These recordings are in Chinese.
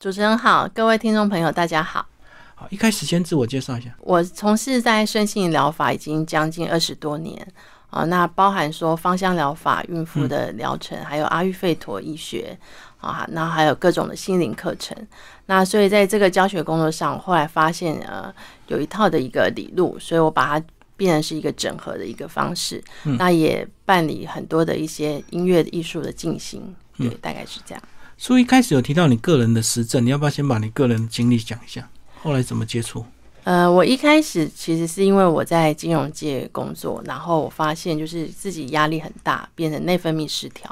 主持人好，各位听众朋友，大家好。好，一开始先自我介绍一下。我从事在身心疗法已经将近二十多年啊，那包含说芳香疗法、孕妇的疗程，还有阿育吠陀医学啊，那还有各种的心灵课程。那所以在这个教学工作上，后来发现呃有一套的一个理路，所以我把它变成是一个整合的一个方式。那也办理很多的一些音乐艺术的进行，对，大概是这样。所以一开始有提到你个人的实证，你要不要先把你个人的经历讲一下？后来怎么接触？呃，我一开始其实是因为我在金融界工作，然后我发现就是自己压力很大，变成内分泌失调。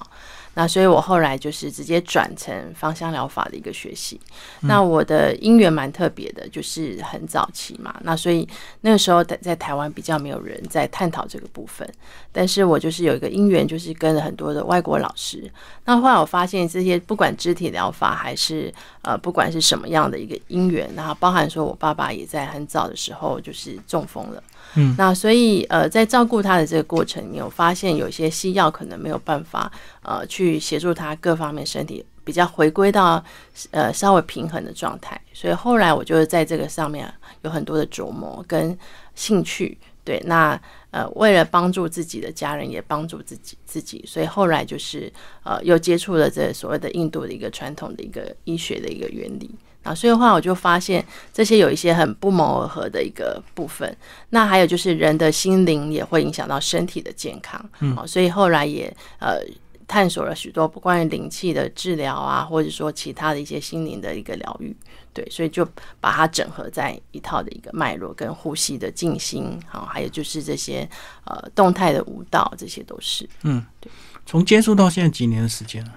那所以，我后来就是直接转成芳香疗法的一个学习。那我的因缘蛮特别的，就是很早期嘛。那所以那个时候在在台湾比较没有人在探讨这个部分，但是我就是有一个因缘，就是跟了很多的外国老师。那后来我发现，这些不管肢体疗法还是呃，不管是什么样的一个因缘，然后包含说我爸爸也在很早的时候就是中风了。嗯，那所以呃，在照顾他的这个过程你有，发现有些西药可能没有办法呃去协助他各方面身体比较回归到呃稍微平衡的状态，所以后来我就是在这个上面有很多的琢磨跟兴趣。对，那呃为了帮助自己的家人，也帮助自己自己，所以后来就是呃又接触了这所谓的印度的一个传统的一个医学的一个原理。啊，所以的话，我就发现这些有一些很不谋而合的一个部分。那还有就是人的心灵也会影响到身体的健康。嗯，所以后来也呃探索了许多不关于灵气的治疗啊，或者说其他的一些心灵的一个疗愈。对，所以就把它整合在一套的一个脉络跟呼吸的静心，好，还有就是这些呃动态的舞蹈，这些都是。嗯，对。从接触到现在几年的时间了？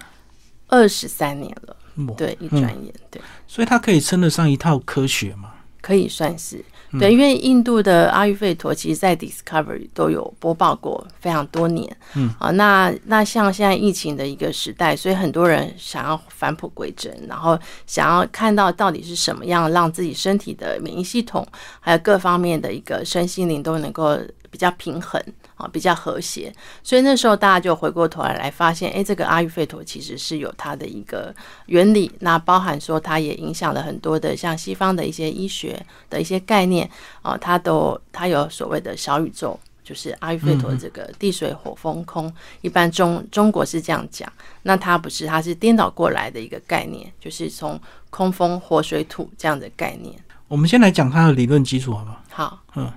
二十三年了。对，一转眼，对，所以它可以称得上一套科学嘛？可以算是对，因为印度的阿育吠陀，其实在 Discovery 都有播报过非常多年。嗯啊，那那像现在疫情的一个时代，所以很多人想要返璞归真，然后想要看到到底是什么样让自己身体的免疫系统，还有各方面的一个身心灵都能够比较平衡。啊，比较和谐，所以那时候大家就回过头来来发现，哎，这个阿育吠陀其实是有它的一个原理，那包含说它也影响了很多的像西方的一些医学的一些概念啊，它都它有所谓的小宇宙，就是阿育吠陀这个地水火风空，一般中中国是这样讲，那它不是，它是颠倒过来的一个概念，就是从空风火水土这样的概念。我们先来讲它的理论基础，好不好？好，嗯。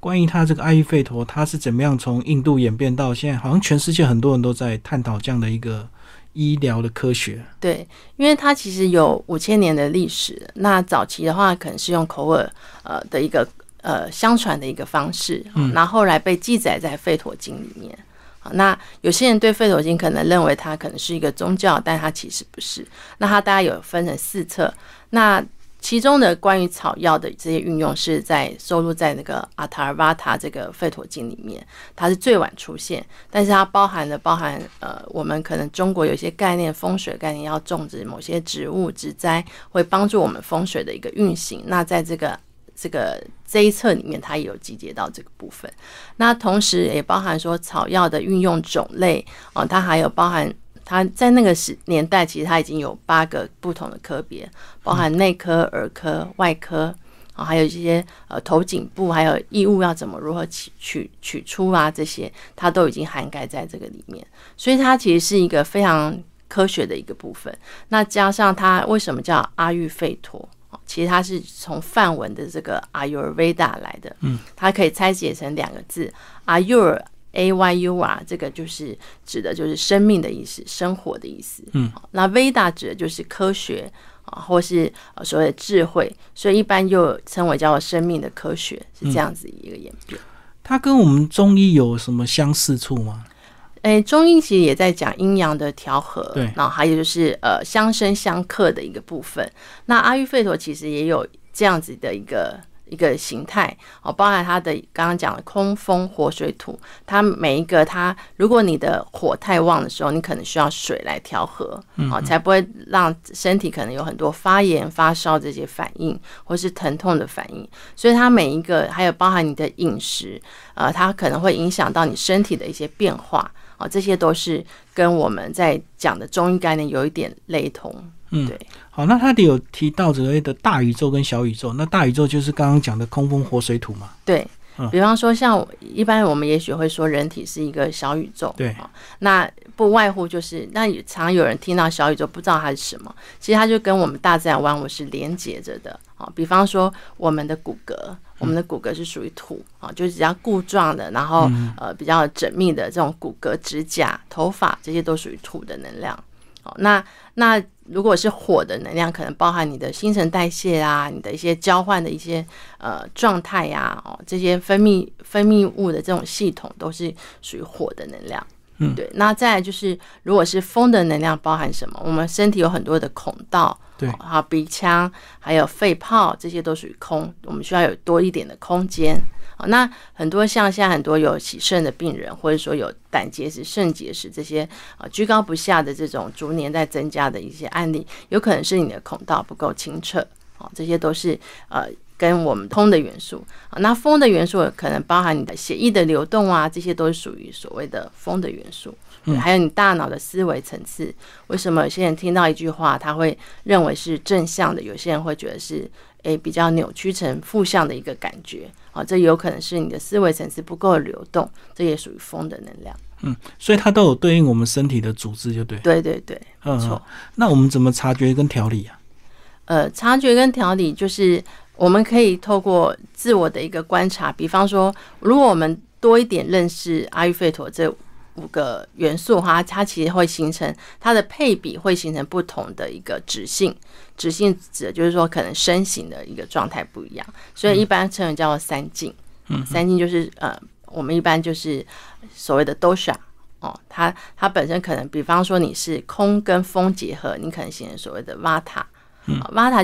关于他这个阿育吠陀，他是怎么样从印度演变到现在？好像全世界很多人都在探讨这样的一个医疗的科学。对，因为它其实有五千年的历史。那早期的话，可能是用口耳呃的一个呃相传的一个方式，那后来被记载在《吠陀经》里面。好，那有些人对《吠陀经》可能认为它可能是一个宗教，但它其实不是。那它大概有分成四册。那其中的关于草药的这些运用是在收录在那个阿塔尔瓦塔这个吠陀经里面，它是最晚出现，但是它包含的包含呃，我们可能中国有些概念风水概念，要种植某些植物植栽，会帮助我们风水的一个运行。那在这个这个这一册里面，它也有集结到这个部分。那同时也包含说草药的运用种类啊，它还有包含。它在那个时年代，其实它已经有八个不同的科别，包含内科、儿科、外科啊，还有一些呃头颈部，还有异物要怎么如何取取取出啊，这些它都已经涵盖在这个里面。所以它其实是一个非常科学的一个部分。那加上它为什么叫阿育吠陀？其实它是从梵文的这个 Ayurveda 来的，嗯，它可以拆解成两个字：Ayur。A Y U 啊，这个就是指的就是生命的意思，生活的意思。嗯，那 Veda 指的就是科学啊，或是所谓的智慧，所以一般又称为叫做生命的科学，是这样子一个演变。它跟我们中医有什么相似处吗？哎，中医其实也在讲阴阳的调和，对，然后还有就是呃相生相克的一个部分。那阿育吠陀其实也有这样子的一个。一个形态哦，包含它的刚刚讲的空风火水土，它每一个它，如果你的火太旺的时候，你可能需要水来调和，哦，才不会让身体可能有很多发炎、发烧这些反应，或是疼痛的反应。所以它每一个还有包含你的饮食，呃，它可能会影响到你身体的一些变化。哦，这些都是跟我们在讲的中医概念有一点雷同。嗯，对。好，那他里有提到所谓的大宇宙跟小宇宙，那大宇宙就是刚刚讲的空风火水土嘛。对，嗯比方说像一般我们也许会说人体是一个小宇宙，对啊，那不外乎就是那也常有人听到小宇宙不知道它是什么，其实它就跟我们大自然万物是连接着的啊。比方说我们的骨骼，我们的骨骼是属于土啊，就是比较固状的，然后呃比较缜密的这种骨骼、指甲、头发这些都属于土的能量。那那如果是火的能量，可能包含你的新陈代谢啊，你的一些交换的一些呃状态呀，哦，这些分泌分泌物的这种系统都是属于火的能量。嗯对。那再来就是，如果是风的能量，包含什么？我们身体有很多的孔道，对哦还有鼻腔，还有肺泡，这些都属于空，我们需要有多一点的空间。好，那很多像现在很多有洗肾的病人，或者说有胆结石、肾结石这些啊居高不下的这种逐年在增加的一些案例，有可能是你的孔道不够清澈，哦，这些都是呃跟我们通的元素啊。那风的元素可能包含你的血液的流动啊，这些都是属于所谓的风的元素。对还有你大脑的思维层次，为什么有些人听到一句话，他会认为是正向的，有些人会觉得是诶比较扭曲成负向的一个感觉啊？这有可能是你的思维层次不够流动，这也属于风的能量。嗯，所以它都有对应我们身体的组织，就对。对对没错。那我们怎么察觉跟调理啊？呃，察觉跟调理就是我们可以透过自我的一个观察，比方说，如果我们多一点认识阿育吠陀这五个元素的话，它其实会形成它的配比，会形成不同的一个指性。指性指的就是说，可能身形的一个状态不一样，所以一般称为叫做三境。嗯，三境就是呃，我们一般就是所谓的 dosha。哦，它它本身可能，比方说你是空跟风结合，你可能形成所谓的 vata。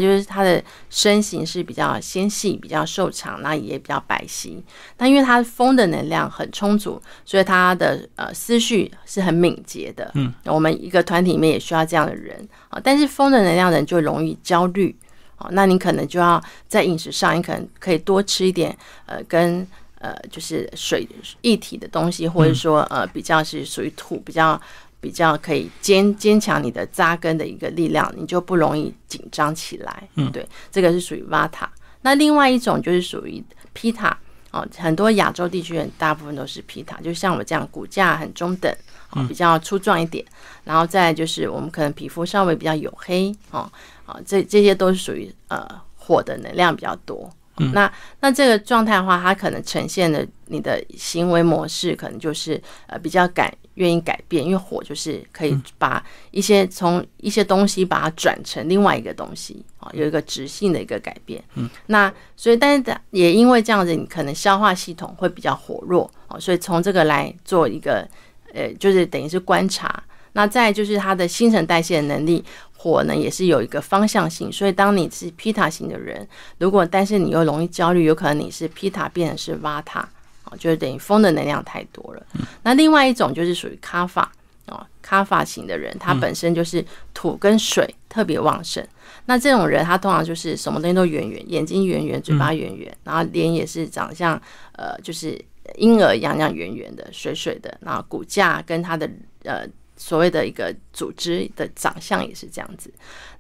就是它的身形是比较纤细、比较瘦长，那也比较白皙。但因为它风的能量很充足，所以它的呃思绪是很敏捷的。嗯，我们一个团体里面也需要这样的人啊。但是风的能量人就容易焦虑啊，那你可能就要在饮食上，你可能可以多吃一点呃跟呃就是水液体的东西，或者说呃比较是属于土比较。比较可以坚坚强你的扎根的一个力量，你就不容易紧张起来。嗯，对，这个是属于瓦塔。那另外一种就是属于皮塔哦，很多亚洲地区人大部分都是皮塔，就像我这样骨架很中等哦，比较粗壮一点。然后再就是我们可能皮肤稍微比较黝黑哦，啊，这这些都是属于呃火的能量比较多。那那这个状态的话，它可能呈现的你的行为模式，可能就是呃比较敢愿意改变，因为火就是可以把一些从一些东西把它转成另外一个东西啊，有一个直性的一个改变。嗯，那所以但是也因为这样子，你可能消化系统会比较火弱哦，所以从这个来做一个呃，就是等于是观察。那再就是它的新陈代谢能力。火呢也是有一个方向性，所以当你是皮塔型的人，如果但是你又容易焦虑，有可能你是皮塔变成是瓦塔，哦，就是等于风的能量太多了。那另外一种就是属于卡法哦，卡法型的人，他本身就是土跟水特别旺盛。那这种人他通常就是什么东西都圆圆，眼睛圆圆，嘴巴圆圆，然后脸也是长像呃就是婴儿一样，样圆圆的、水水的，然后骨架跟他的呃。所谓的一个组织的长相也是这样子，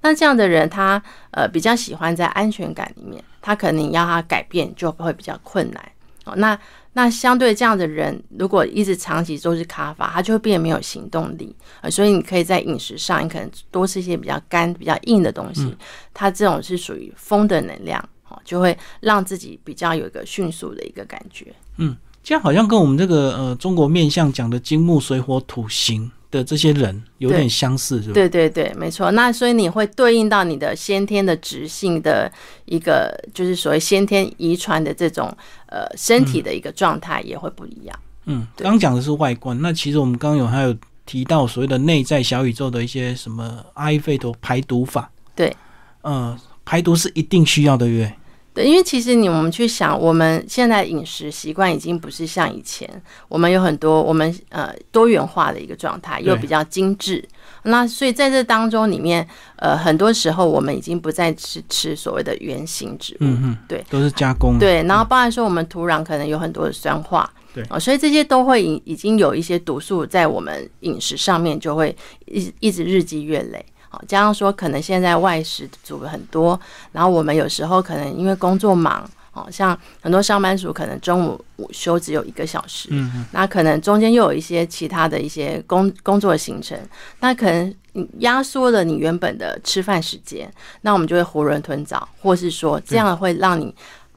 那这样的人他呃比较喜欢在安全感里面，他可能要他改变就会比较困难哦。那那相对这样的人，如果一直长期都是卡法，他就会变得没有行动力啊。所以你可以在饮食上，你可能多吃一些比较干、比较硬的东西，它这种是属于风的能量哦，就会让自己比较有一个迅速的一个感觉。嗯，这样好像跟我们这个呃中国面相讲的金木水火土形。的这些人有点相似，是吧？对对对，没错。那所以你会对应到你的先天的直性的一个，就是所谓先天遗传的这种呃身体的一个状态也会不一样。嗯，刚讲的是外观，那其实我们刚刚有还有提到所谓的内在小宇宙的一些什么阿育吠陀排毒法。对，呃，排毒是一定需要的，对不对？因为其实你我们去想，我们现在饮食习惯已经不是像以前，我们有很多我们呃多元化的一个状态，又比较精致。那所以在这当中里面，呃，很多时候我们已经不再吃吃所谓的原形植物，嗯嗯，对，都是加工。对，然后包含说我们土壤可能有很多的酸化，对哦，所以这些都会已已经有一些毒素在我们饮食上面就会一一直日积月累。加上说，可能现在外食煮了很多，然后我们有时候可能因为工作忙，哦，像很多上班族可能中午午休只有一个小时，嗯那可能中间又有一些其他的一些工工作行程，那可能压缩了你原本的吃饭时间，那我们就会囫囵吞枣，或是说这样会让你，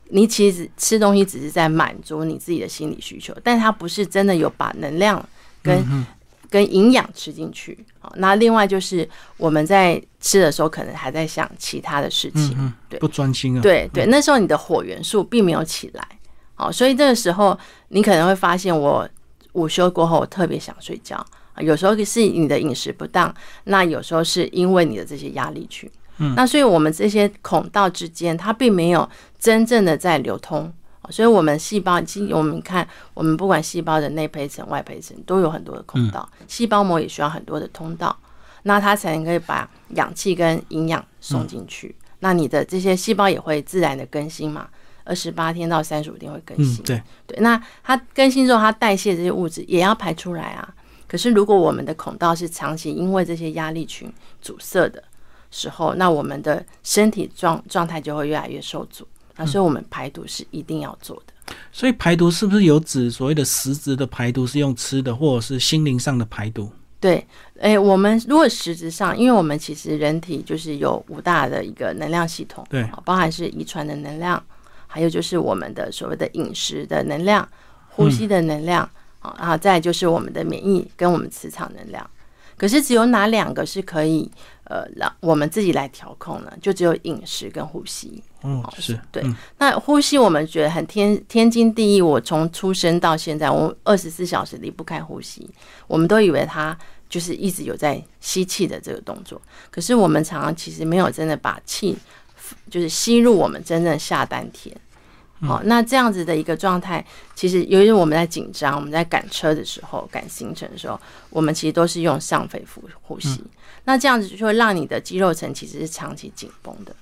你其实吃东西只是在满足你自己的心理需求，但它不是真的有把能量跟。跟营养吃进去好，那另外就是我们在吃的时候，可能还在想其他的事情，对，不专心啊。对对，那时候你的火元素并没有起来，好，所以这个时候你可能会发现，我午休过后我特别想睡觉啊，有时候是你的饮食不当，那有时候是因为你的这些压力去，嗯，那所以我们这些孔道之间，它并没有真正的在流通。所以，我们细胞，其实我们看，我们不管细胞的内胚层、外胚层，都有很多的孔道，细胞膜也需要很多的通道，那它才能可以把氧气跟营养送进去。那你的这些细胞也会自然的更新嘛？二十八天到三十五天会更新。对对，那它更新之后，它代谢这些物质也要排出来啊。可是，如果我们的孔道是长期因为这些压力群阻塞的时候，那我们的身体状状态就会越来越受阻。啊，所以我们排毒是一定要做的。所以排毒是不是有指所谓的实质的排毒是用吃的，或者是心灵上的排毒？对，诶，我们如果实质上，因为我们其实人体就是有五大的一个能量系统，对，包含是遗传的能量，还有就是我们的所谓的饮食的能量、呼吸的能量，啊，然后再就是我们的免疫跟我们磁场能量。可是只有哪两个是可以呃让我们自己来调控呢？就只有饮食跟呼吸。哦，是对。那呼吸我们觉得很天天经地义。我从出生到现在，我二十四小时离不开呼吸。我们都以为它就是一直有在吸气的这个动作。可是我们常常其实没有真的把气就是吸入我们真正下丹田。好，那这样子的一个状态，其实由于我们在紧张，我们在赶车的时候、赶行程的时候，我们其实都是用上肺呼呼吸。那这样子就会让你的肌肉层其实是长期紧绷的。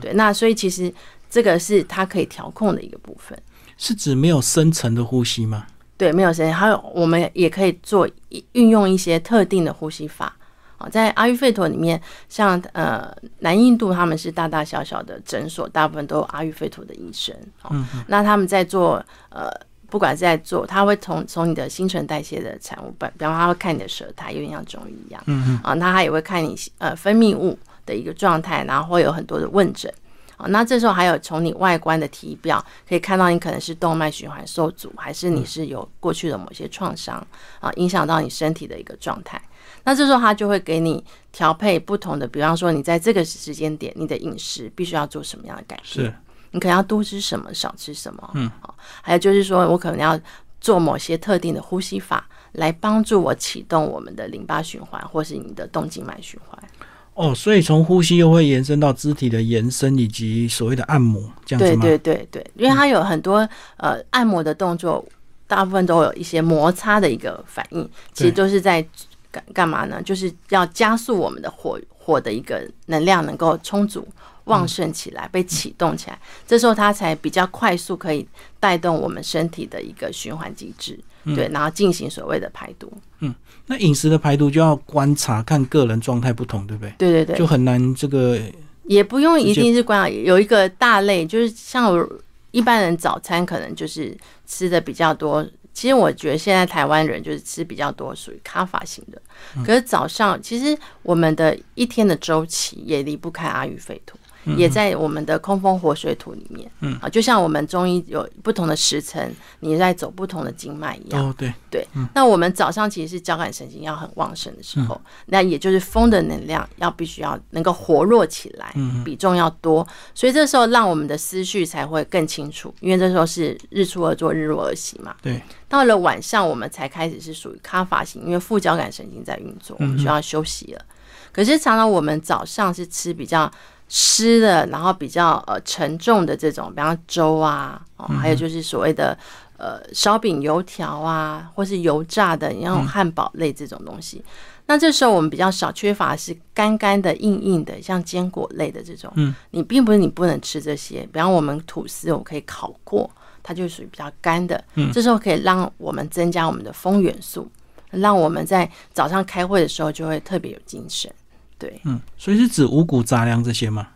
对，那所以其实这个是它可以调控的一个部分，是指没有深层的呼吸吗？对，没有深层，还有我们也可以做运用一些特定的呼吸法啊，在阿育吠陀里面，像呃南印度他们是大大小小的诊所，大部分都有阿育吠陀的医生嗯，那他们在做呃，不管是在做，他会从从你的新陈代谢的产物，比比方他会看你的舌苔，有点像中医一样，嗯嗯，啊，那他也会看你呃分泌物。的一个状态，然后会有很多的问诊啊。那这时候还有从你外观的体表可以看到，你可能是动脉循环受阻，还是你是有过去的某些创伤啊，影响到你身体的一个状态。那这时候他就会给你调配不同的，比方说你在这个时间点，你的饮食必须要做什么样的改变？是，你可能要多吃什么，少吃什么？嗯，好。还有就是说我可能要做某些特定的呼吸法，来帮助我启动我们的淋巴循环，或是你的动静脉循环。哦，所以从呼吸又会延伸到肢体的延伸，以及所谓的按摩，这样子吗？对对对对，因为它有很多呃按摩的动作，大部分都有一些摩擦的一个反应，其实都是在干干嘛呢？就是要加速我们的火火的一个能量能够充足旺盛起来，被启动起来，这时候它才比较快速可以带动我们身体的一个循环机制，对，然后进行所谓的排毒。嗯。那饮食的排毒就要观察，看个人状态不同，对不对？对对对，就很难这个。也不用一定是观察，有一个大类，就是像一般人早餐可能就是吃的比较多。其实我觉得现在台湾人就是吃比较多，属于咖法型的。可是早上其实我们的一天的周期也离不开阿育吠陀。也在我们的空风火水土里面，嗯啊，就像我们中医有不同的时辰，你在走不同的经脉一样。哦，对对。那我们早上其实是交感神经要很旺盛的时候，那也就是风的能量要必须要能够活络起来，比重要多，所以这时候让我们的思绪才会更清楚，因为这时候是日出而作，日落而息嘛。对。到了晚上，我们才开始是属于咖发型，因为副交感神经在运作，我们需要休息了。可是常常我们早上是吃比较。湿的，然后比较呃沉重的这种，比方粥啊，哦，还有就是所谓的呃烧饼、油条啊，或是油炸的，然后汉堡类这种东西。那这时候我们比较少缺乏是干干的、硬硬的，像坚果类的这种。嗯，你并不是你不能吃这些，比方我们吐司，我可以烤过，它就属于比较干的。嗯，这时候可以让我们增加我们的风元素，让我们在早上开会的时候就会特别有精神。对，嗯，所以是指五谷杂粮这些吗？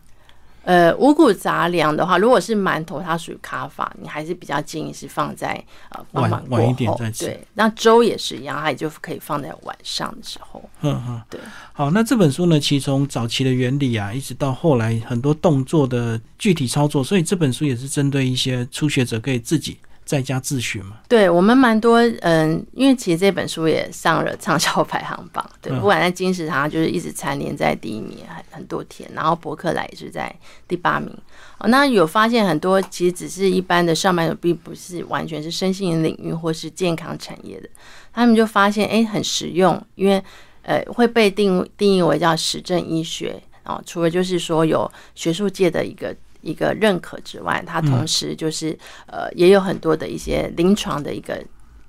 呃，五谷杂粮的话，如果是馒头，它属于卡法，你还是比较建议是放在呃晚晚一点再吃。对，那粥也是一样，它也就可以放在晚上的时候。嗯嗯，对。好，那这本书呢，其实从早期的原理啊，一直到后来很多动作的具体操作，所以这本书也是针对一些初学者可以自己。在家自学嘛？对我们蛮多，嗯，因为其实这本书也上了畅销排行榜，对，不管在金石堂就是一直蝉联在第一名很很多天，然后博客来也是在第八名。哦，那有发现很多其实只是一般的上班族，并不是完全是身心领域或是健康产业的，他们就发现哎很实用，因为呃会被定定义为叫实证医学啊，除了就是说有学术界的一个。一个认可之外，它同时就是呃，也有很多的一些临床的一个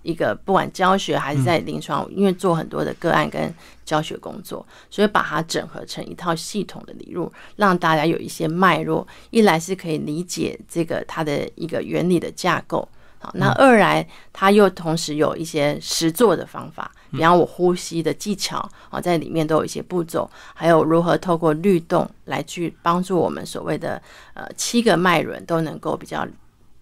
一个，不管教学还是在临床，因为做很多的个案跟教学工作，所以把它整合成一套系统的理论，让大家有一些脉络，一来是可以理解这个它的一个原理的架构。那二来，它又同时有一些实做的方法，比方我呼吸的技巧啊，在里面都有一些步骤，还有如何透过律动来去帮助我们所谓的呃七个脉轮都能够比较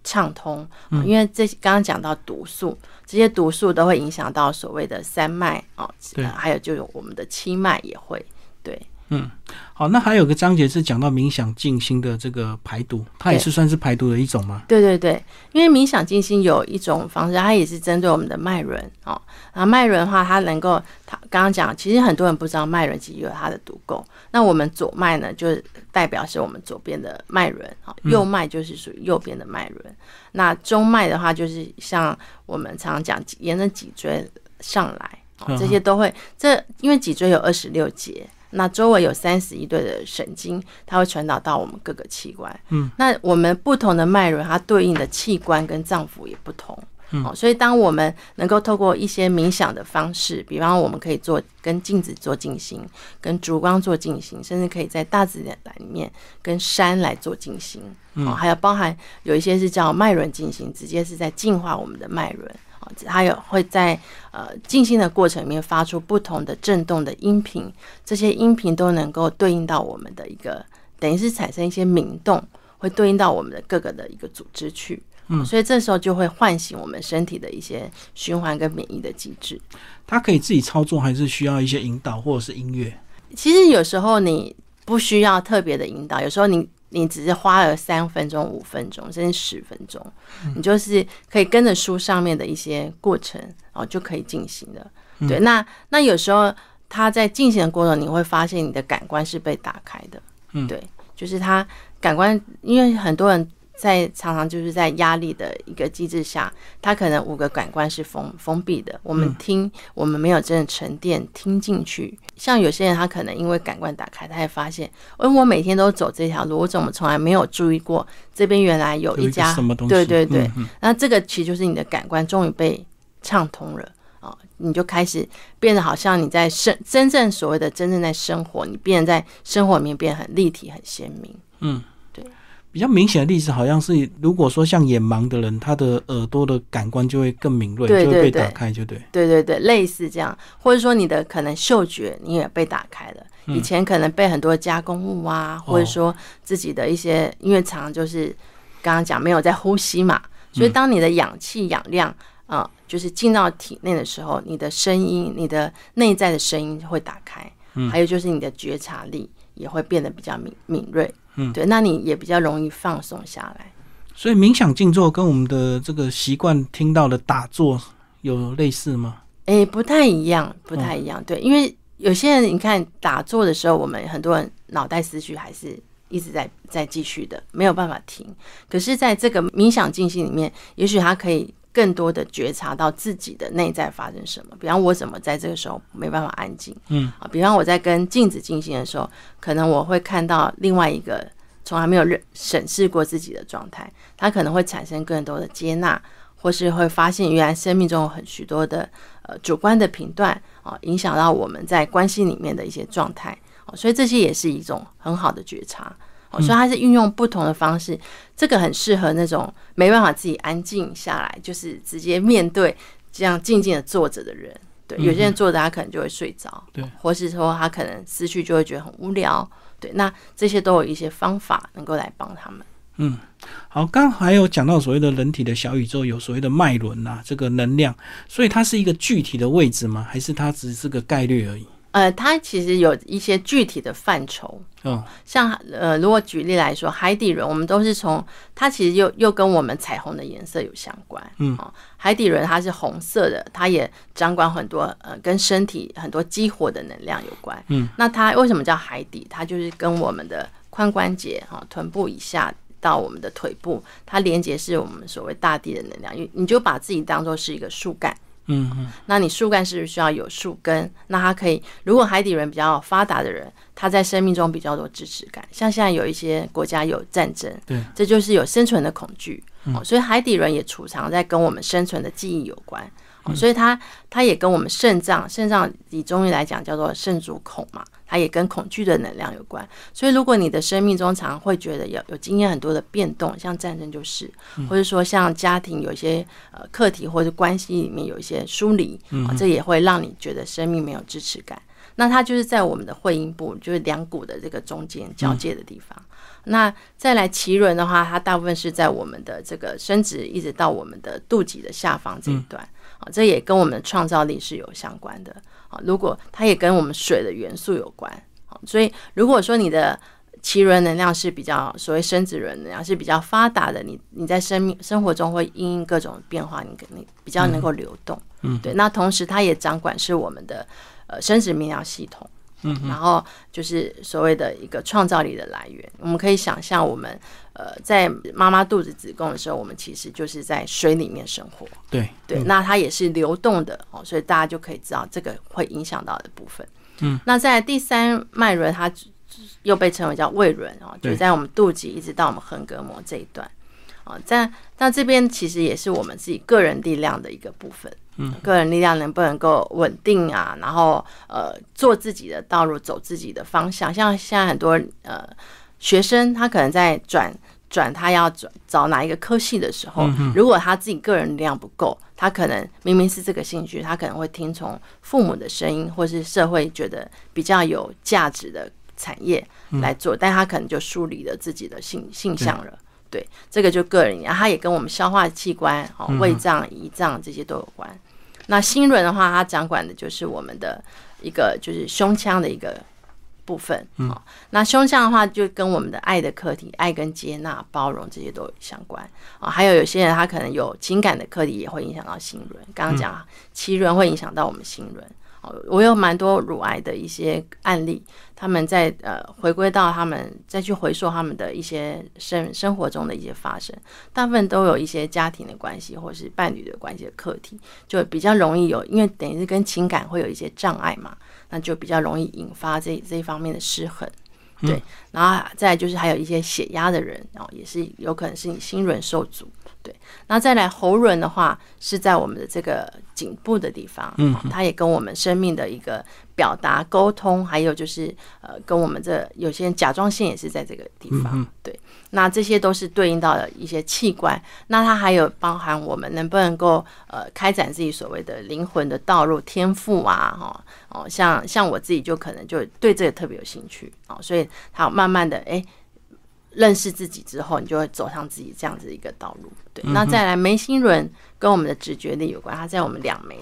畅通。因为这刚刚讲到毒素，这些毒素都会影响到所谓的三脉啊，还有就有我们的七脉也会对。嗯，好，那还有个章节是讲到冥想静心的这个排毒，它也是算是排毒的一种吗？对对对，因为冥想静心有一种方式，它也是针对我们的脉轮哦。然后脉轮的话，它能够，它刚刚讲，其实很多人不知道脉轮其实有它的毒垢。那我们左脉呢，就代表是我们左边的脉轮啊，右脉就是属于右边的脉轮。那中脉的话，就是像我们常常讲，沿着脊椎上来，这些都会。这因为脊椎有二十六节。那周围有三十一对的神经，它会传导到我们各个器官。嗯，那我们不同的脉轮，它对应的器官跟脏腑也不同。嗯，所以当我们能够透过一些冥想的方式，比方我们可以做跟镜子做静心，跟烛光做静心，甚至可以在大自然里面跟山来做静心。嗯，还有包含有一些是叫脉轮静心，直接是在净化我们的脉轮。它有会在呃静心的过程里面发出不同的震动的音频，这些音频都能够对应到我们的一个，等于是产生一些鸣动，会对应到我们的各个的一个组织去，嗯，所以这时候就会唤醒我们身体的一些循环跟免疫的机制。它可以自己操作，还是需要一些引导或者是音乐？其实有时候你不需要特别的引导，有时候你。你只是花了三分钟、五分钟，甚至十分钟，你就是可以跟着书上面的一些过程哦，就可以进行了。对，那那有时候他在进行的过程，你会发现你的感官是被打开的。嗯，对，就是他感官，因为很多人。在常常就是在压力的一个机制下，他可能五个感官是封封闭的。我们听，我们没有真的沉淀听进去。像有些人，他可能因为感官打开，他会发现，哎，我每天都走这条路，我怎么从来没有注意过这边原来有一家什么东西？对对对，那这个其实就是你的感官终于被畅通了啊！你就开始变得好像你在生真正所谓的真正在生活，你变得在生活里面变得很立体、很鲜明。嗯。比较明显的例子，好像是如果说像眼盲的人，他的耳朵的感官就会更敏锐，就会被打开，就对。对对对，类似这样，或者说你的可能嗅觉你也被打开了。以前可能被很多加工物啊，或者说自己的一些，因为常常就是刚刚讲没有在呼吸嘛，所以当你的氧气氧量啊，就是进到体内的时候，你的声音，你的内在的声音会打开。嗯，还有就是你的觉察力也会变得比较敏敏锐。嗯，对，那你也比较容易放松下来。所以冥想静坐跟我们的这个习惯听到的打坐有类似吗？哎，不太一样，不太一样。对，因为有些人你看打坐的时候，我们很多人脑袋思绪还是一直在在继续的，没有办法停。可是在这个冥想静心里面，也许他可以更多的觉察到自己的内在发生什么。比方我怎么在这个时候没办法安静，嗯啊，比方我在跟镜子进行的时候，可能我会看到另外一个从来没有认审视过自己的状态，他可能会产生更多的接纳，或是会发现原来生命中有很许多的呃主观的评断啊，影响到我们在关系里面的一些状态。哦，所以这些也是一种很好的觉察。哦，所以它是运用不同的方式，这个很适合那种没办法自己安静下来，就是直接面对这样静静的坐着的人。对，有些人坐着他可能就会睡着，对，或是说他可能思绪就会觉得很无聊。对，那这些都有一些方法能够来帮他们。嗯，好，刚还有讲到所谓的人体的小宇宙有所谓的脉轮呐，这个能量，所以它是一个具体的位置吗？还是它只是个概率而已？呃，它其实有一些具体的范畴，嗯，像呃，如果举例来说，海底轮，我们都是从它其实又又跟我们彩虹的颜色有相关，嗯哦，海底轮它是红色的，它也掌管很多呃跟身体很多激活的能量有关，嗯，那它为什么叫海底？它就是跟我们的髋关节哈、臀部以下到我们的腿部，它连接是我们所谓大地的能量，你你就把自己当做是一个树干。嗯嗯那你树干是不是需要有树根？那它可以，如果海底人比较发达的人，他在生命中比较多支持感。像现在有一些国家有战争，对，这就是有生存的恐惧。哦，所以海底人也储藏在跟我们生存的记忆有关。哦，所以它它也跟我们肾脏，肾脏以中医来讲叫做肾主恐嘛，它也跟恐惧的能量有关。所以如果你的生命中常会觉得有有经验很多的变动，像战争就是，或者说像家庭有一些呃课题或者关系里面有一些疏离，啊，这也会让你觉得生命没有支持感。那它就是在我们的会阴部，就是两股的这个中间交界的地方。那再来脐轮的话，它大部分是在我们的这个生殖一直到我们的肚脐的下方这一段啊，这也跟我们的创造力是有相关的啊。如果它也跟我们水的元素有关好，所以如果说你的脐轮能量是比较所谓生殖轮能量是比较发达的，你你在生命生活中会因应各种变化，你你比较能够流动，嗯，对。那同时它也掌管是我们的呃生殖泌尿系统。嗯，然后就是所谓的一个创造力的来源。我们可以想象，我们呃在妈妈肚子子宫的时候，我们其实就是在水里面生活。对对，那它也是流动的哦，所以大家就可以知道这个会影响到的部分。嗯，那在第三脉轮，它又被称为叫胃轮哦，就在我们肚脐一直到我们横膈膜这一段。哦，在那这边其实也是我们自己个人力量的一个部分。嗯，个人力量能不能够稳定啊？然后呃，做自己的道路，走自己的方向。像现在很多呃学生，他可能在转转，他要转找哪一个科系的时候，如果他自己个人力量不够，他可能明明是这个兴趣，他可能会听从父母的声音，或是社会觉得比较有价值的产业来做，但他可能就疏离了自己的性性向了。对，这个就个人然后，它也跟我们消化器官、哦胃脏、胰脏这些都有关。那心轮的话，它掌管的就是我们的一个就是胸腔的一个部分。哦，那胸腔的话，就跟我们的爱的课题、爱跟接纳、包容这些都有相关啊。还有有些人他可能有情感的课题，也会影响到心轮。刚刚讲脐轮会影响到我们心轮。哦，我有蛮多乳癌的一些案例，他们在呃回归到他们再去回溯他们的一些生生活中的一些发生，大部分都有一些家庭的关系或是伴侣的关系的课题，就比较容易有，因为等于是跟情感会有一些障碍嘛，那就比较容易引发这这一方面的失衡。对，然后再就是还有一些血压的人，然后也是有可能是你心轮受阻。对，那再来喉轮的话，是在我们的这个颈部的地方，嗯，它也跟我们生命的一个表达、沟通，还有就是呃，跟我们这有些人甲状腺也是在这个地方，对，那这些都是对应到的一些器官。那它还有包含我们能不能够呃开展自己所谓的灵魂的道路、天赋啊，哈哦，像像我自己就可能就对这个特别有兴趣哦，所以它慢慢的哎。认识自己之后，你就会走上自己这样子一个道路。对，那再来眉心轮跟我们的直觉力有关，它在我们两眉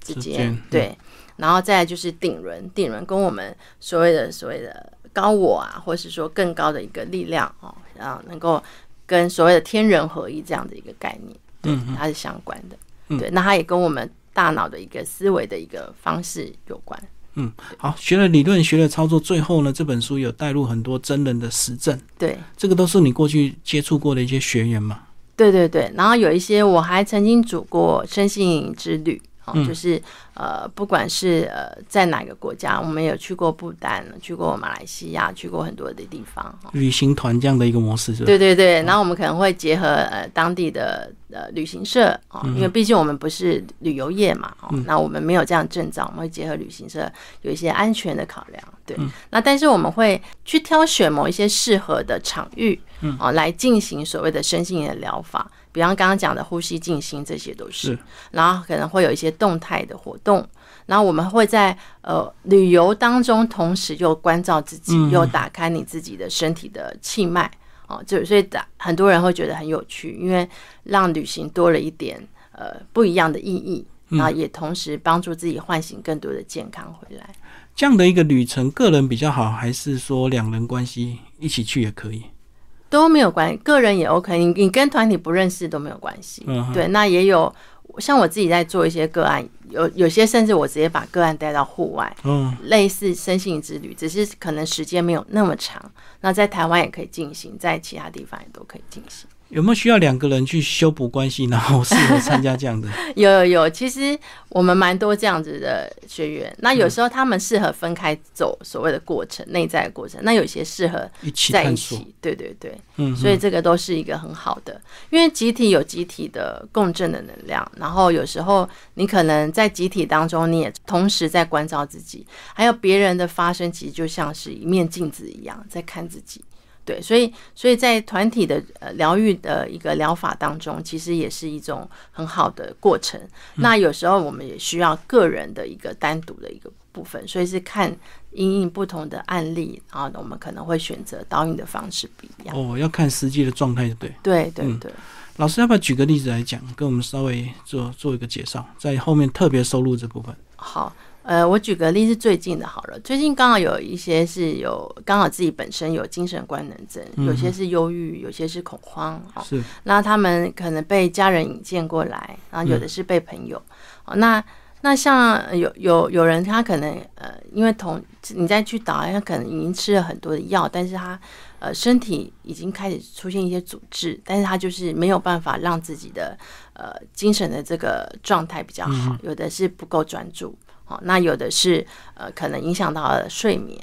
之间。对，然后再来就是顶轮，顶轮跟我们所谓的所谓的高我啊，或是说更高的一个力量哦，然后能够跟所谓的天人合一这样的一个概念，嗯，它是相关的。对，那它也跟我们大脑的一个思维的一个方式有关。嗯，好，学了理论，学了操作，最后呢，这本书有带入很多真人的实证。对，这个都是你过去接触过的一些学员嘛？对对对，然后有一些我还曾经组过身心之旅，哦，就是呃，不管是呃在哪个国家，我们有去过不丹，去过马来西亚，去过很多的地方，旅行团这样的一个模式是吧？对对对，然后我们可能会结合呃当地的呃旅行社哦，因为毕竟我们不是旅游业嘛，哦，那我们没有这样证照，我们会结合旅行社有一些安全的考量，对，那但是我们会去挑选某一些适合的场域，嗯，哦，来进行所谓的身心灵的疗法。比方刚刚讲的呼吸静心，这些都是，然后可能会有一些动态的活动，然后我们会在呃旅游当中，同时又关照自己，又打开你自己的身体的气脉。哦，就所以打很多人会觉得很有趣，因为让旅行多了一点呃不一样的意义，然后也同时帮助自己唤醒更多的健康回来。这样的一个旅程，个人比较好，还是说两人关系一起去也可以？都没有关系，个人也 OK，你你跟团体不认识都没有关系。嗯，对，那也有像我自己在做一些个案，有有些甚至我直接把个案带到户外，嗯，类似身心之旅，只是可能时间没有那么长。那在台湾也可以进行，在其他地方也都可以进行。有没有需要两个人去修补关系，然后适合参加这样的？有有有，其实我们蛮多这样子的学员。那有时候他们适合分开走，所谓的过程，内在的过程。那有些适合一起在一起，对对对，嗯。所以这个都是一个很好的，因为集体有集体的共振的能量。然后有时候你可能在集体当中，你也同时在关照自己，还有别人的发生，其实就像是一面镜子一样，在看自己。对，所以，所以在团体的呃疗愈的一个疗法当中，其实也是一种很好的过程。那有时候我们也需要个人的一个单独的一个部分，所以是看因应不同的案例，然后我们可能会选择导引的方式不一样。哦，要看实际的状态，对。对对对。老师要不要举个例子来讲，跟我们稍微做做一个介绍，在后面特别收录这部分。好。呃，我举个例是最近的好了，最近刚好有一些是有刚好自己本身有精神官能症，有些是忧郁，有些是恐慌，是。那他们可能被家人引荐过来，然后有的是被朋友，哦，那那像有有有人他可能呃，因为同你再去导，他可能已经吃了很多的药，但是他呃身体已经开始出现一些阻滞，但是他就是没有办法让自己的呃精神的这个状态比较好，有的是不够专注。好，那有的是呃，可能影响到了睡眠。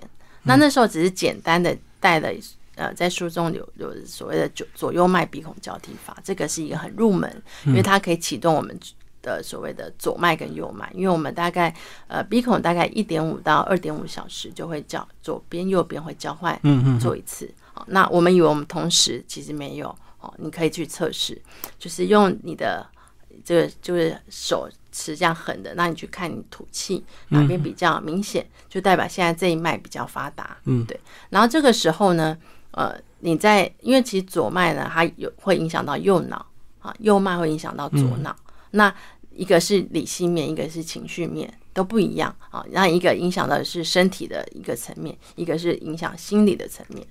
那那时候只是简单的带了呃，在书中有有所谓的左左右脉鼻孔交替法，这个是一个很入门，因为它可以启动我们的所谓的左脉跟右脉。因为我们大概呃鼻孔大概一点五到二点五小时就会交左边右边会交换嗯嗯做一次。好，那我们以为我们同时其实没有哦，你可以去测试，就是用你的这个就是手。持这样狠的，那你去看你吐气哪边比较明显，就代表现在这一脉比较发达。嗯，对。然后这个时候呢，呃，你在因为其实左脉呢，它有会影响到右脑啊，右脉会影响到左脑。那一个是理性面，一个是情绪面，都不一样啊。那一个影响到的是身体的一个层面，一个是影响心理的层面。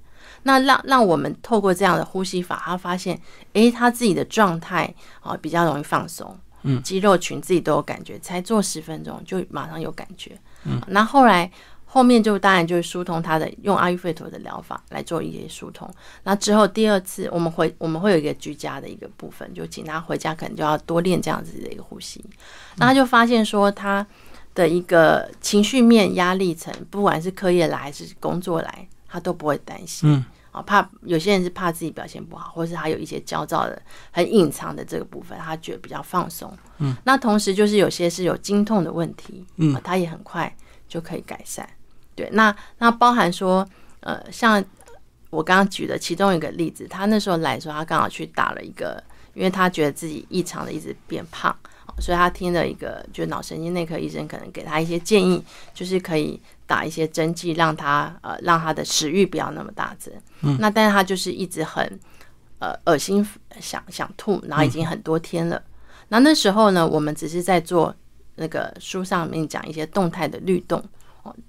那让让我们透过这样的呼吸法，他发现，诶，他自己的状态啊比较容易放松。肌肉群自己都有感觉，才做十分钟就马上有感觉。嗯，那后来后面就当然就是疏通他的用阿育吠陀的疗法来做一些疏通。那之后第二次我们回我们会有一个居家的一个部分，就请他回家可能就要多练这样子的一个呼吸。那他就发现说他的一个情绪面压力层，不管是课业来还是工作来，他都不会担心。嗯。啊，怕有些人是怕自己表现不好，或是他有一些焦躁的、很隐藏的这个部分，他觉得比较放松。嗯，那同时就是有些是有经痛的问题，嗯，他也很快就可以改善。对，那那包含说，呃，像我刚刚举的其中一个例子，他那时候来说，他刚好去打了一个，因为他觉得自己异常的一直变胖。所以他听了一个，就脑神经内科医生可能给他一些建议，就是可以打一些针剂，让他呃让他的食欲不要那么大增。嗯，那但是他就是一直很呃恶心想想吐，然后已经很多天了。那那时候呢，我们只是在做那个书上面讲一些动态的律动，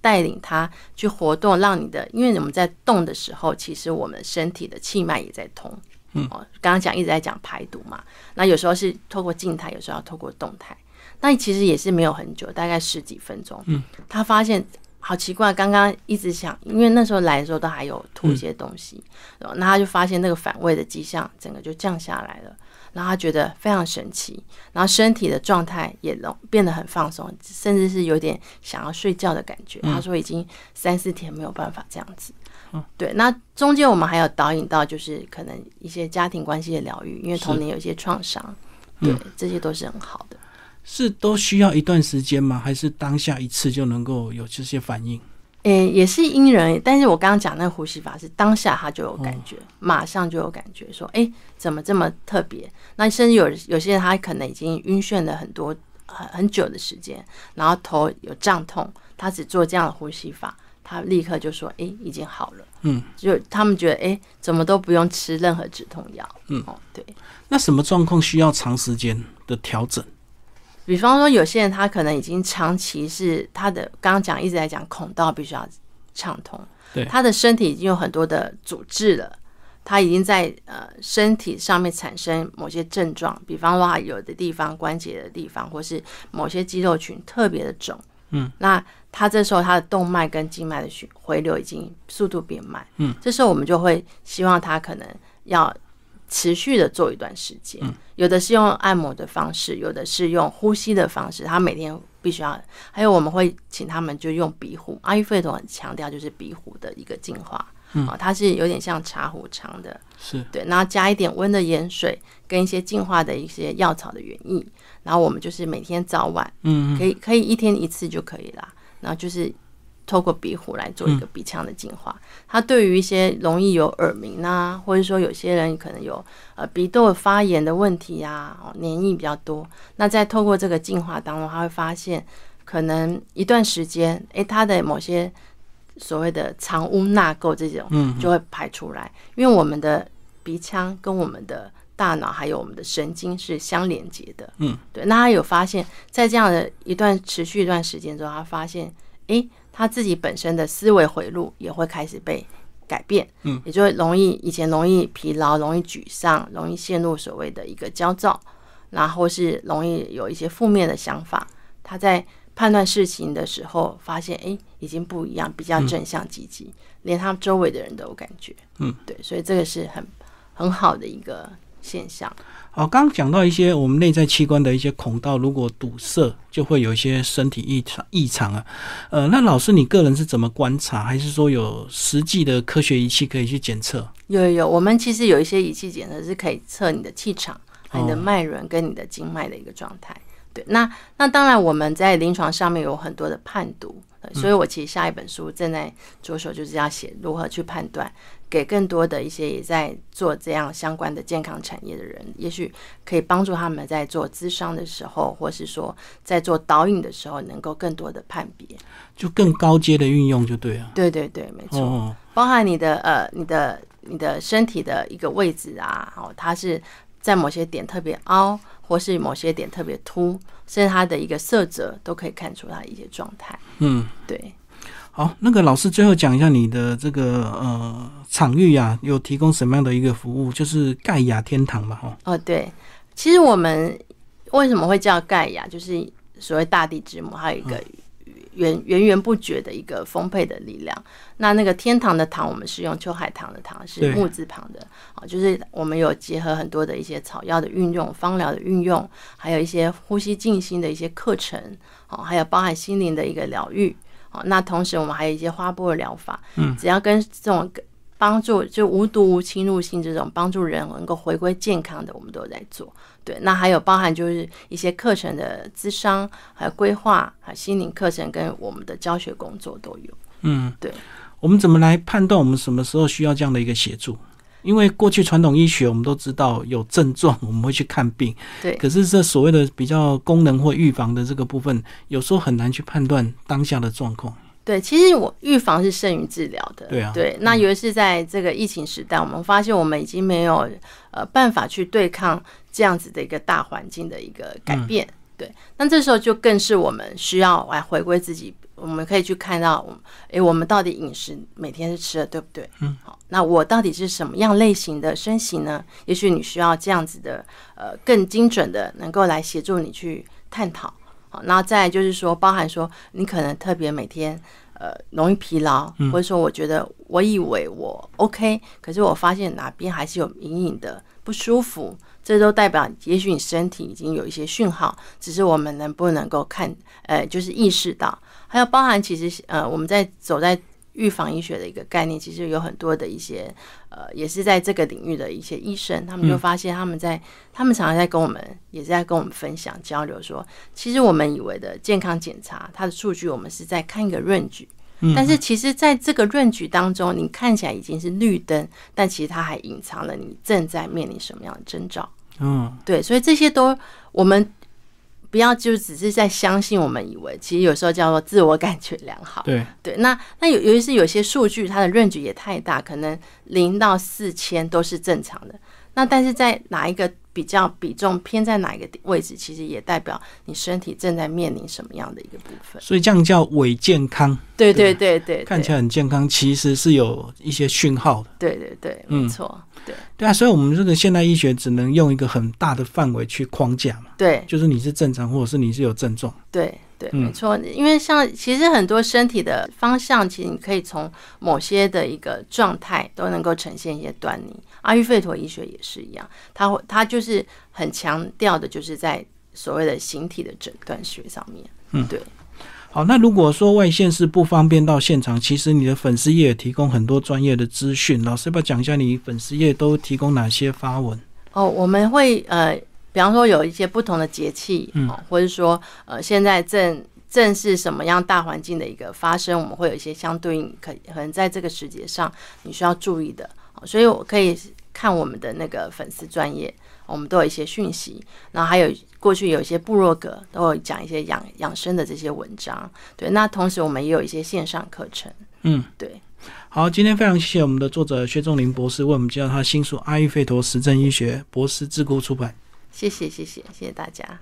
带领他去活动，让你的，因为我们在动的时候，其实我们身体的气脉也在通。嗯，哦，刚刚讲一直在讲排毒嘛，那有时候是透过静态，有时候要透过动态，那其实也是没有很久，大概十几分钟。嗯，他发现好奇怪，刚刚一直想，因为那时候来的时候都还有吐一些东西，然后他就发现那个反胃的迹象整个就降下来了。然后他觉得非常神奇，然后身体的状态也能变得很放松，甚至是有点想要睡觉的感觉。他说已经三四天没有办法这样子。对，那中间我们还有导引到，就是可能一些家庭关系的疗愈，因为童年有一些创伤，对，这些都是很好的。是都需要一段时间吗？还是当下一次就能够有这些反应？诶，也是因人，但是我刚刚讲那个呼吸法是当下他就有感觉，马上就有感觉，说诶，怎么这么特别？那甚至有有些人他可能已经晕眩了很多很很久的时间，然后头有胀痛，他只做这样的呼吸法，他立刻就说诶，已经好了。嗯，就他们觉得诶，怎么都不用吃任何止痛药。嗯，哦，对。那什么状况需要长时间的调整？比方说，有些人他可能已经长期是他的刚刚讲一直在讲孔道必须要畅通，对，他的身体已经有很多的阻滞了，他已经在呃身体上面产生某些症状，比方说有的地方关节的地方，或是某些肌肉群特别的肿，嗯，那他这时候他的动脉跟静脉的循回流已经速度变慢，嗯，这时候我们就会希望他可能要。持续的做一段时间，有的是用按摩的方式，有的是用呼吸的方式。他每天必须要，还有我们会请他们就用鼻壶。阿育吠陀很强调就是鼻壶的一个净化，啊，它是有点像茶壶长的，是对，然后加一点温的盐水跟一些净化的一些药草的原液，然后我们就是每天早晚，嗯，可以可以一天一次就可以了，然后就是。透过鼻壶来做一个鼻腔的净化，它对于一些容易有耳鸣啊，或者说有些人可能有呃鼻窦发炎的问题呀，哦，黏液比较多，那在透过这个净化当中，他会发现可能一段时间，诶，他的某些所谓的藏污纳垢这种，嗯，就会排出来，因为我们的鼻腔跟我们的大脑还有我们的神经是相连接的，嗯，对，那他有发现，在这样的一段持续一段时间之后，他发现，诶。他自己本身的思维回路也会开始被改变，嗯，也就会容易以前容易疲劳、容易沮丧、容易陷入所谓的一个焦躁，然后是容易有一些负面的想法。他在判断事情的时候，发现哎，已经不一样，比较正向积极，连他周围的人都有感觉，嗯，对，所以这个是很很好的一个现象。好，刚刚讲到一些我们内在器官的一些孔道，如果堵塞，就会有一些身体异常异常啊。呃，那老师你个人是怎么观察，还是说有实际的科学仪器可以去检测？有有有，我们其实有一些仪器检测是可以测你的气场、你的脉轮跟你的经脉的一个状态。对，那那当然我们在临床上面有很多的判读，所以我其实下一本书正在着手就是要写如何去判断。给更多的一些也在做这样相关的健康产业的人，也许可以帮助他们在做咨商的时候，或是说在做导引的时候，能够更多的判别，就更高阶的运用就对了。对对对，没错，包含你的呃，你的你的身体的一个位置啊，哦，它是在某些点特别凹，或是某些点特别凸，甚至它的一个色泽都可以看出它的一些状态。嗯，对。好，那个老师最后讲一下你的这个呃场域呀，有提供什么样的一个服务？就是盖亚天堂嘛，哈。哦，对，其实我们为什么会叫盖亚，就是所谓大地之母，还有一个源源源不绝的一个丰沛的力量。那那个天堂的堂，我们是用秋海棠的堂，是木字旁的啊，就是我们有结合很多的一些草药的运用、芳疗的运用，还有一些呼吸静心的一些课程，哦，还有包含心灵的一个疗愈。哦，那同时我们还有一些花波的疗法，嗯，只要跟这种帮助就无毒无侵入性这种帮助人能够回归健康的，我们都有在做。对，那还有包含就是一些课程的咨商，还有规划，还有心灵课程跟我们的教学工作都有。嗯，对。我们怎么来判断我们什么时候需要这样的一个协助？因为过去传统医学，我们都知道有症状我们会去看病，对。可是这所谓的比较功能或预防的这个部分，有时候很难去判断当下的状况。对，其实我预防是胜于治疗的。对啊。对，那尤其是在这个疫情时代，我们发现我们已经没有呃办法去对抗这样子的一个大环境的一个改变。对。那这时候就更是我们需要来回归自己。我们可以去看到，诶，我们到底饮食每天是吃的对不对？嗯，好，那我到底是什么样类型的身形呢？也许你需要这样子的，呃，更精准的，能够来协助你去探讨。好，那再就是说，包含说你可能特别每天呃容易疲劳，或者说我觉得我以为我 OK，可是我发现哪边还是有隐隐的不舒服，这都代表也许你身体已经有一些讯号，只是我们能不能够看，呃，就是意识到。还有包含其实呃，我们在走在预防医学的一个概念，其实有很多的一些呃，也是在这个领域的一些医生，他们就发现他们在他们常常在跟我们也是在跟我们分享交流，说其实我们以为的健康检查，它的数据我们是在看一个润局。但是其实，在这个论据当中，你看起来已经是绿灯，但其实它还隐藏了你正在面临什么样的征兆。嗯，对，所以这些都我们不要就只是在相信，我们以为其实有时候叫做自我感觉良好。对对，那那有尤其是有些数据，它的论据也太大，可能零到四千都是正常的。那但是在哪一个？比较比重偏在哪一个位置，其实也代表你身体正在面临什么样的一个部分。所以这样叫伪健康。对对对对，看起来很健康，其实是有一些讯号的。对对对，没错。对对啊，所以我们这个现代医学只能用一个很大的范围去框架嘛。对，就是你是正常，或者是你是有症状。对。对，没错，因为像其实很多身体的方向，其实你可以从某些的一个状态都能够呈现一些端倪。阿育吠陀医学也是一样，它会它就是很强调的，就是在所谓的形体的诊断学上面。嗯，对。好，那如果说外线是不方便到现场，其实你的粉丝页提供很多专业的资讯，老师要不要讲一下你粉丝页都提供哪些发文？哦，我们会呃。比方说有一些不同的节气，嗯，或者说呃，现在正正是什么样大环境的一个发生，我们会有一些相对应可可能在这个时节上你需要注意的，所以我可以看我们的那个粉丝专业，我们都有一些讯息，然后还有过去有一些部落格都有讲一些养养生的这些文章，对，那同时我们也有一些线上课程，嗯，对，好，今天非常谢谢我们的作者薛仲林博士为我们介绍他新书《阿育吠陀实证医学》，博士自顾出版。谢谢，谢谢，谢谢大家。